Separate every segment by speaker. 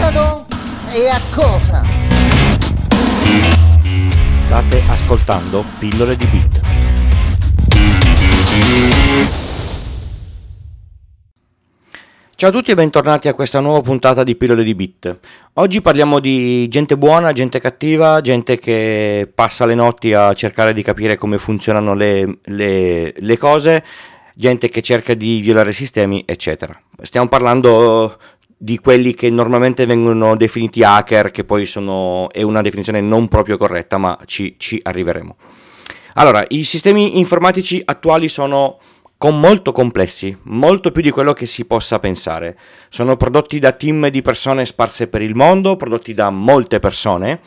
Speaker 1: metodo e a cosa?
Speaker 2: State ascoltando Pillole di Bit. Ciao a tutti e bentornati a questa nuova puntata di Pillole di Bit. Oggi parliamo di gente buona, gente cattiva, gente che passa le notti a cercare di capire come funzionano le, le, le cose, gente che cerca di violare sistemi, eccetera. Stiamo parlando di quelli che normalmente vengono definiti hacker, che poi sono, è una definizione non proprio corretta, ma ci, ci arriveremo. Allora, i sistemi informatici attuali sono con molto complessi, molto più di quello che si possa pensare. Sono prodotti da team di persone sparse per il mondo, prodotti da molte persone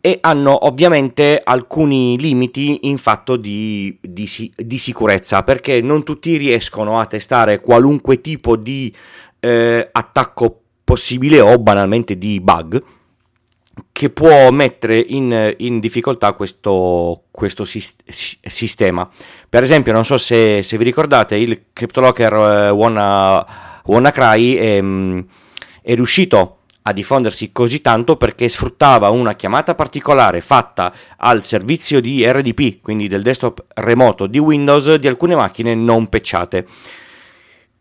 Speaker 2: e hanno ovviamente alcuni limiti in fatto di, di, di sicurezza perché non tutti riescono a testare qualunque tipo di eh, attacco possibile o banalmente di bug che può mettere in, in difficoltà questo, questo sis- sistema. Per esempio, non so se, se vi ricordate, il CryptoLocker eh, Wanna, WannaCry è, ehm, è riuscito a diffondersi così tanto perché sfruttava una chiamata particolare fatta al servizio di RDP, quindi del desktop remoto di Windows di alcune macchine non pecciate.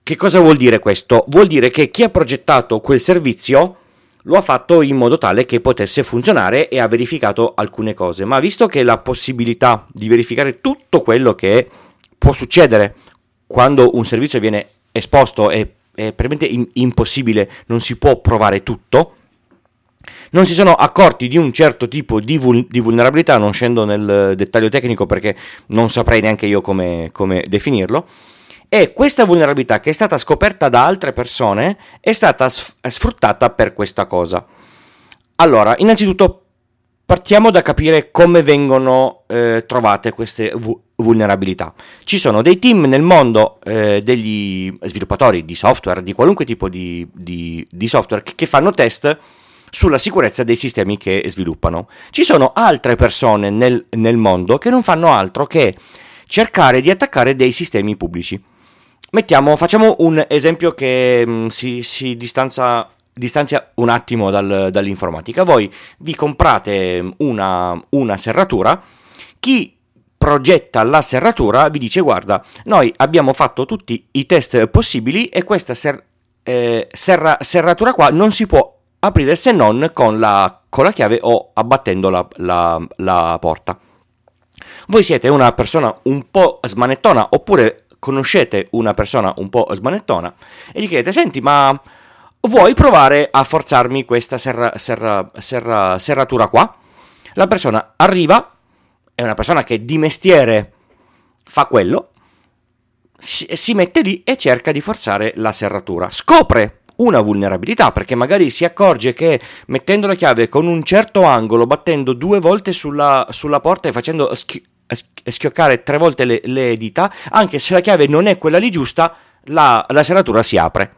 Speaker 2: Che cosa vuol dire questo? Vuol dire che chi ha progettato quel servizio lo ha fatto in modo tale che potesse funzionare e ha verificato alcune cose, ma visto che la possibilità di verificare tutto quello che può succedere quando un servizio viene esposto è, è praticamente impossibile, non si può provare tutto, non si sono accorti di un certo tipo di, vul- di, vulnerabilità, non scendo nel dettaglio tecnico perché non saprei neanche io come, come definirlo, e questa vulnerabilità che è stata scoperta da altre persone è stata sfruttata per questa cosa. Allora, innanzitutto partiamo da capire come vengono eh, trovate queste vu- vulnerabilità. Ci sono dei team nel mondo eh, degli sviluppatori di software, di qualunque tipo di, di, di software, che, fanno test sulla sicurezza dei sistemi che sviluppano. Ci sono altre persone nel, nel mondo che non fanno altro che cercare di attaccare dei sistemi pubblici. Mettiamo, facciamo un esempio che mh, mm, si, si distanza, distanzia un attimo dal, dall'informatica. Voi vi comprate una, una serratura, chi progetta la serratura vi dice guarda, noi abbiamo fatto tutti i test possibili e questa ser, eh, serra, serratura qua non si può aprire se non con la, con la chiave o abbattendo la, la, la porta. Voi siete una persona un po' smanettona oppure conoscete una persona un po' smanettona e gli chiedete, senti, ma vuoi provare a forzarmi questa serra, serra, serra, serratura qua? La persona arriva, è una persona che di mestiere fa quello, si, si mette lì e cerca di forzare la serratura. Scopre una vulnerabilità perché magari si accorge che mettendo la chiave con un certo angolo, battendo due volte sulla, sulla porta e facendo schi- schioccare tre volte le, le, dita, anche se la chiave non è quella lì giusta, la, la serratura si apre.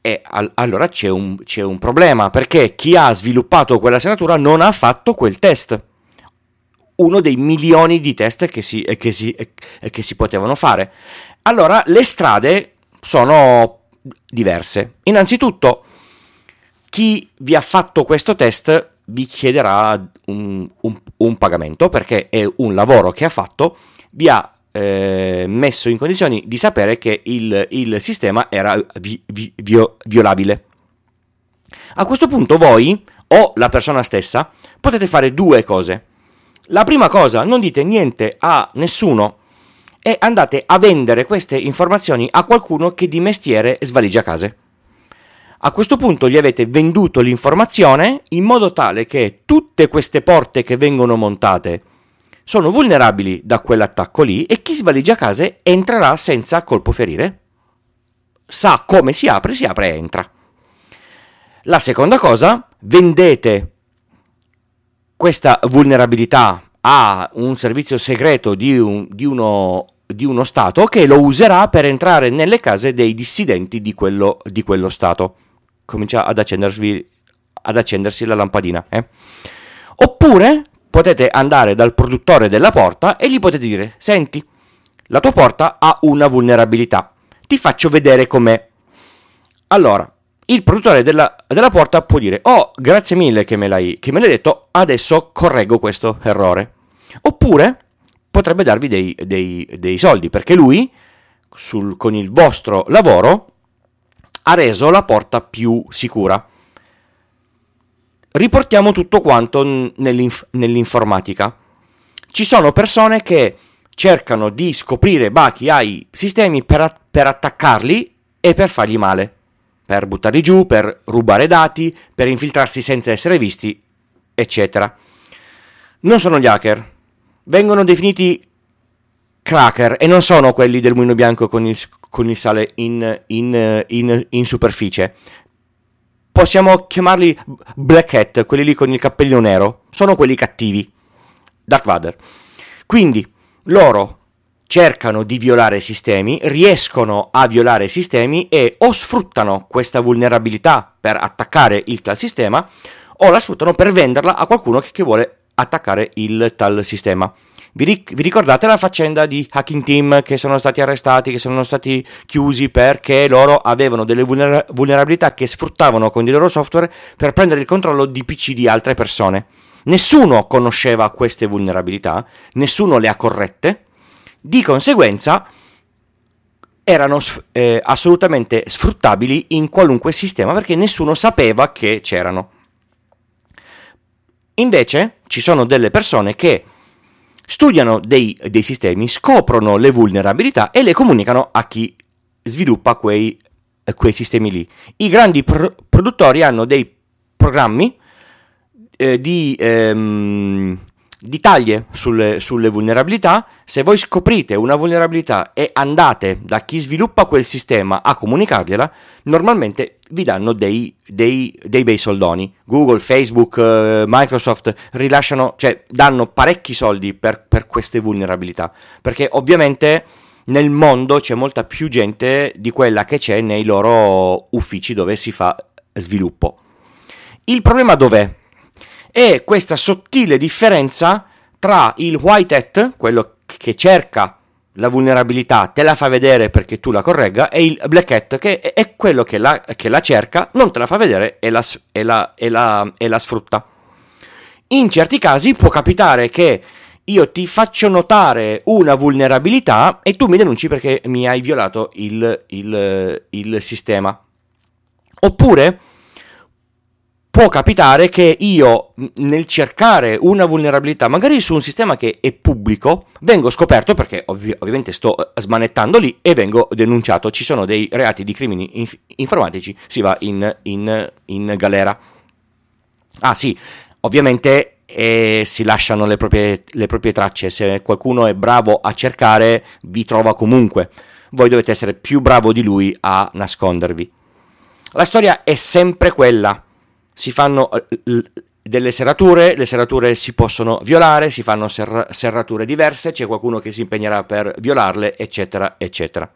Speaker 2: E al, allora c'è un, c'è un problema, perché chi ha sviluppato quella serratura non ha fatto quel test. Uno dei milioni di test che si, che si, che si potevano fare. Allora le strade sono diverse. Innanzitutto, chi vi ha fatto questo test vi chiederà un, un, un, pagamento perché è un lavoro che ha fatto, vi ha eh, messo in condizioni di sapere che il, il sistema era vi, vi, vio, violabile. A questo punto voi o la persona stessa potete fare due cose. La prima cosa, non dite niente a nessuno e andate a vendere queste informazioni a qualcuno che di mestiere svaligia case. A questo punto gli avete venduto l'informazione in modo tale che tutte queste porte che vengono montate sono vulnerabili da quell'attacco lì e chi svaligia case entrerà senza colpo ferire. Sa come si apre, si apre e entra. La seconda cosa, vendete questa vulnerabilità a un servizio segreto di, un, di, uno, di, uno, Stato che lo userà per entrare nelle case dei dissidenti di quello, di quello Stato comincia ad, ad accendersi la lampadina. Eh? Oppure potete andare dal produttore della porta e gli potete dire, senti, la tua porta ha una vulnerabilità, ti faccio vedere com'è. Allora, il produttore della, della, porta può dire oh grazie mille che me, l'hai, che me l'hai detto, adesso correggo questo errore. Oppure potrebbe darvi dei, dei, dei soldi perché lui sul, con il vostro lavoro ha reso la porta più sicura. Riportiamo tutto quanto nell'inf- nell'informatica. Ci sono persone che cercano di scoprire bachi ai sistemi per, a- per attaccarli e per fargli male, per buttarli giù, per rubare dati, per infiltrarsi senza essere visti, eccetera. Non sono gli hacker, vengono definiti cracker e non sono quelli del mulino bianco con il, con il sale in, in, in, in, superficie. Possiamo chiamarli Black Hat, quelli lì con il cappellino nero. Sono quelli cattivi. Darth Vader. Quindi loro cercano di violare sistemi, riescono a violare sistemi e o sfruttano questa vulnerabilità per attaccare il tal sistema o la sfruttano per venderla a qualcuno che vuole attaccare il tal sistema. Vi, ric- vi, ricordate la faccenda di Hacking Team che sono stati arrestati, che sono stati chiusi perché loro avevano delle vulner- vulnerabilità che sfruttavano con i loro software per prendere il controllo di PC di altre persone? Nessuno conosceva queste vulnerabilità, nessuno le ha corrette, di conseguenza erano eh, assolutamente sfruttabili in qualunque sistema perché nessuno sapeva che c'erano. Invece ci sono delle persone che studiano dei, dei sistemi, scoprono le vulnerabilità e le comunicano a chi sviluppa quei, quei sistemi lì. I grandi pro- produttori hanno dei programmi eh, di, ehm, di, taglie sulle, sulle, vulnerabilità. Se voi scoprite una vulnerabilità e andate da chi sviluppa quel sistema a comunicargliela, normalmente vi danno dei, dei, dei bei soldoni. Google, Facebook, eh, Microsoft rilasciano, cioè danno parecchi soldi per, per queste vulnerabilità, perché ovviamente nel mondo c'è molta più gente di quella che c'è nei loro uffici dove si fa sviluppo. Il problema dov'è? È questa sottile differenza tra il white hat, quello che cerca la vulnerabilità te la fa vedere perché tu la corregga e il black hat che è quello che la, che la cerca, non te la fa vedere e la, e, la, e, la, e la sfrutta. In certi casi può capitare che io ti faccio notare una vulnerabilità e tu mi denunci perché mi hai violato il, il, il sistema. Oppure può capitare che io nel cercare una vulnerabilità, magari su un sistema che è pubblico, vengo scoperto perché ovvi- ovviamente sto eh, smanettando lì e vengo denunciato. Ci sono dei reati di crimini inf- informatici, si va in, in, in, galera. Ah sì, ovviamente eh, si lasciano le proprie, le proprie tracce, se qualcuno è bravo a cercare vi trova comunque. Voi dovete essere più bravo di lui a nascondervi. La storia è sempre quella si fanno eh, delle serrature, le serrature si possono violare, si fanno serra- serrature diverse, c'è qualcuno che si impegnerà per violarle, eccetera, eccetera.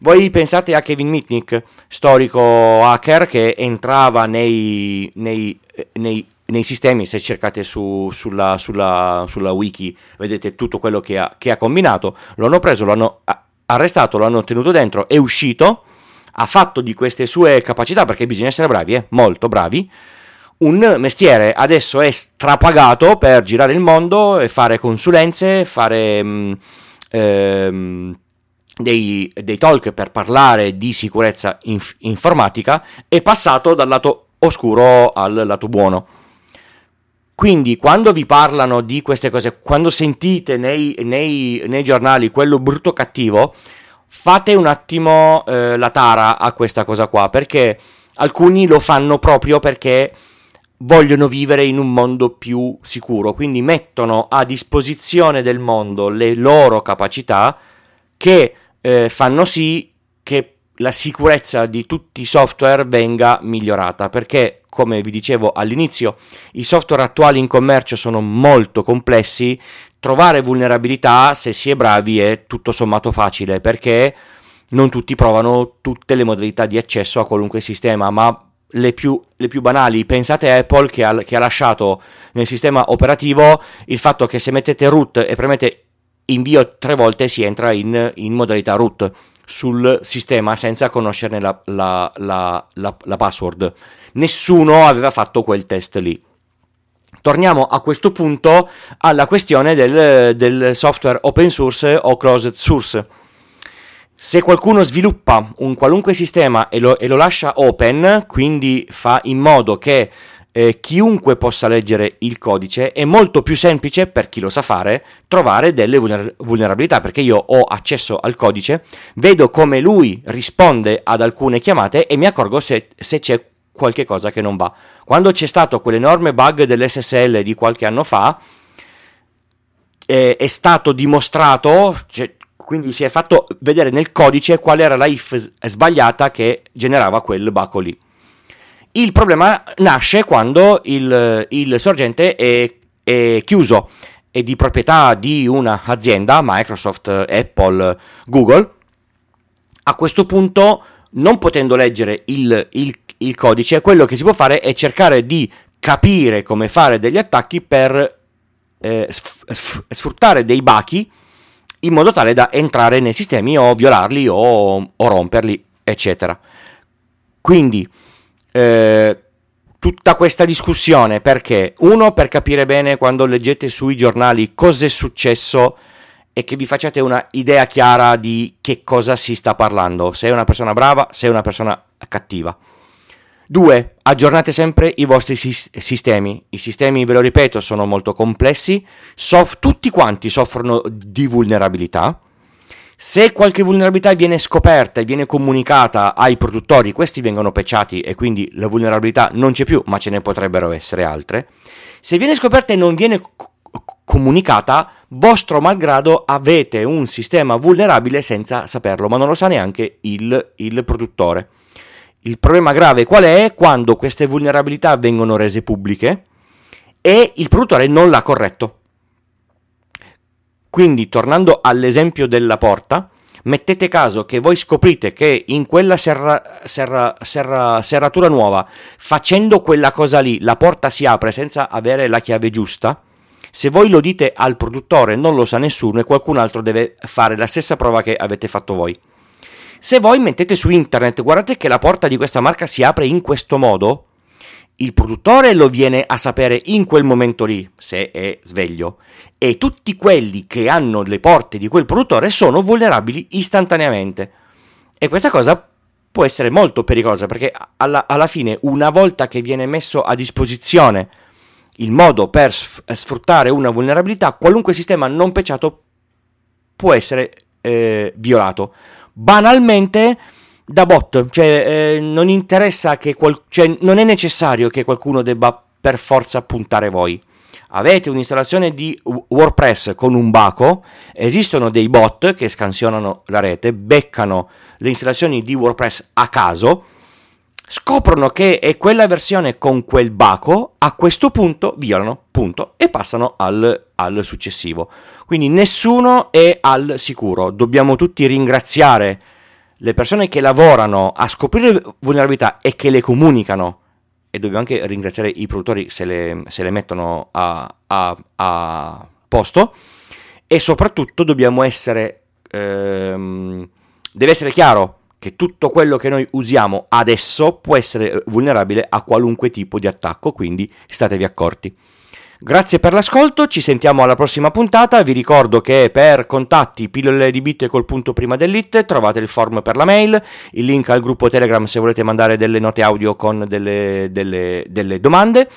Speaker 2: Voi pensate a Kevin Mitnick, storico hacker che entrava nei, nei, nei, nei sistemi, se cercate su, sulla, sulla, sulla, wiki vedete tutto quello che ha, che ha combinato, lo hanno preso, lo hanno arrestato, lo hanno tenuto dentro, è uscito, ha fatto di queste sue capacità, perché bisogna essere bravi, eh, molto bravi, un mestiere adesso è strapagato per girare il mondo e fare consulenze, fare mh, mm, ehm, dei, dei, talk per parlare di sicurezza inf- informatica, è passato dal lato oscuro al lato buono. Quindi quando vi parlano di queste cose, quando sentite nei, nei, nei giornali quello brutto cattivo, fate un attimo eh, la tara a questa cosa qua, perché alcuni lo fanno proprio perché vogliono vivere in un mondo più sicuro, quindi mettono a disposizione del mondo le loro capacità che eh, fanno sì che la sicurezza di tutti i software venga migliorata, perché come vi dicevo all'inizio, i software attuali in commercio sono molto complessi, trovare vulnerabilità se si è bravi è tutto sommato facile, perché non tutti provano tutte le modalità di accesso a qualunque sistema, ma le più, le più, banali. Pensate a Apple che ha, che ha, lasciato nel sistema operativo il fatto che se mettete root e premete invio tre volte si entra in, in modalità root. sul sistema senza conoscerne la, la, la, la, password. Nessuno aveva fatto quel test lì. Torniamo a questo punto alla questione del, del software open source o closed source. Se qualcuno sviluppa un qualunque sistema e lo, e lo lascia open, quindi fa in modo che eh, chiunque possa leggere il codice, è molto più semplice per chi lo sa fare trovare delle vulner- vulnerabilità perché io ho accesso al codice, vedo come lui risponde ad alcune chiamate e mi accorgo se, se c'è qualche cosa che non va. Quando c'è stato quell'enorme bug dell'SSL di qualche anno fa, eh, è stato dimostrato, cioè, quindi si è fatto vedere nel codice qual era la if sbagliata che generava quel baco lì. Il problema nasce quando il, il sorgente è, è chiuso, è di proprietà di un'azienda, Microsoft, Apple, Google. A questo punto, non potendo leggere il, il, il codice, quello che si può fare è cercare di capire come fare degli attacchi per eh, sfruttare dei bachi in modo tale da entrare nei sistemi o violarli o, o romperli, eccetera. Quindi eh, tutta questa discussione perché? Uno, per capire bene quando leggete sui giornali cosa è successo e che vi facciate una idea chiara di che cosa si sta parlando, se è una persona brava, se è una persona cattiva. Due, aggiornate sempre i vostri sis- sistemi. I sistemi, ve lo ripeto, sono molto complessi, soff- tutti quanti soffrono di vulnerabilità se qualche vulnerabilità viene scoperta e viene comunicata ai produttori, questi vengono pecciati e quindi la vulnerabilità non c'è più, ma ce ne potrebbero essere altre. Se viene scoperta e non viene co- comunicata, vostro malgrado avete un sistema vulnerabile senza saperlo, ma non lo sa neanche il, il produttore. Il problema grave qual è? Quando queste vulnerabilità vengono rese pubbliche e il produttore non l'ha corretto. Quindi, tornando all'esempio della porta, mettete caso che voi scoprite che in quella serra, serra, serra, serratura nuova, facendo quella cosa lì, la porta si apre senza avere la chiave giusta. Se voi lo dite al produttore, non lo sa nessuno e qualcun altro deve fare la stessa prova che avete fatto voi. Se voi mettete su internet, guardate che la porta di questa marca si apre in questo modo, il produttore lo viene a sapere in quel momento lì, se è sveglio, e tutti quelli che hanno le porte di quel produttore sono vulnerabili istantaneamente. E questa cosa può essere molto pericolosa perché alla, alla fine, una volta che viene messo a disposizione il modo per sfruttare una vulnerabilità, qualunque sistema non pecciato può essere eh, violato. Banalmente da bot, cioè eh, non interessa che qual- cioè, non è necessario che qualcuno debba per forza puntare voi. Avete un'installazione di WordPress con un baco, esistono dei bot che scansionano la rete, beccano le installazioni di WordPress a caso, scoprono che è quella versione con quel baco, a questo punto violano, punto, e passano al, al successivo. Quindi nessuno è al sicuro, dobbiamo tutti ringraziare le persone che lavorano a scoprire vulnerabilità e che le comunicano, e dobbiamo anche ringraziare i produttori se le, se le mettono a, a, a, posto, e soprattutto dobbiamo essere, ehm, deve essere chiaro che tutto quello che noi usiamo adesso può essere vulnerabile a qualunque tipo di attacco, quindi statevi accorti. Grazie per l'ascolto, ci sentiamo alla prossima puntata. Vi ricordo che per contatti pillole di bit col punto prima dell'it trovate il form per la mail, il link al gruppo Telegram se volete mandare delle note audio con delle, delle, delle domande.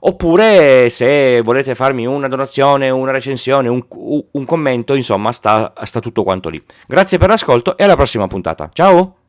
Speaker 2: Oppure se volete farmi una donazione, una recensione, un, un commento, insomma, sta, sta tutto quanto lì. Grazie per l'ascolto e alla prossima puntata. Ciao!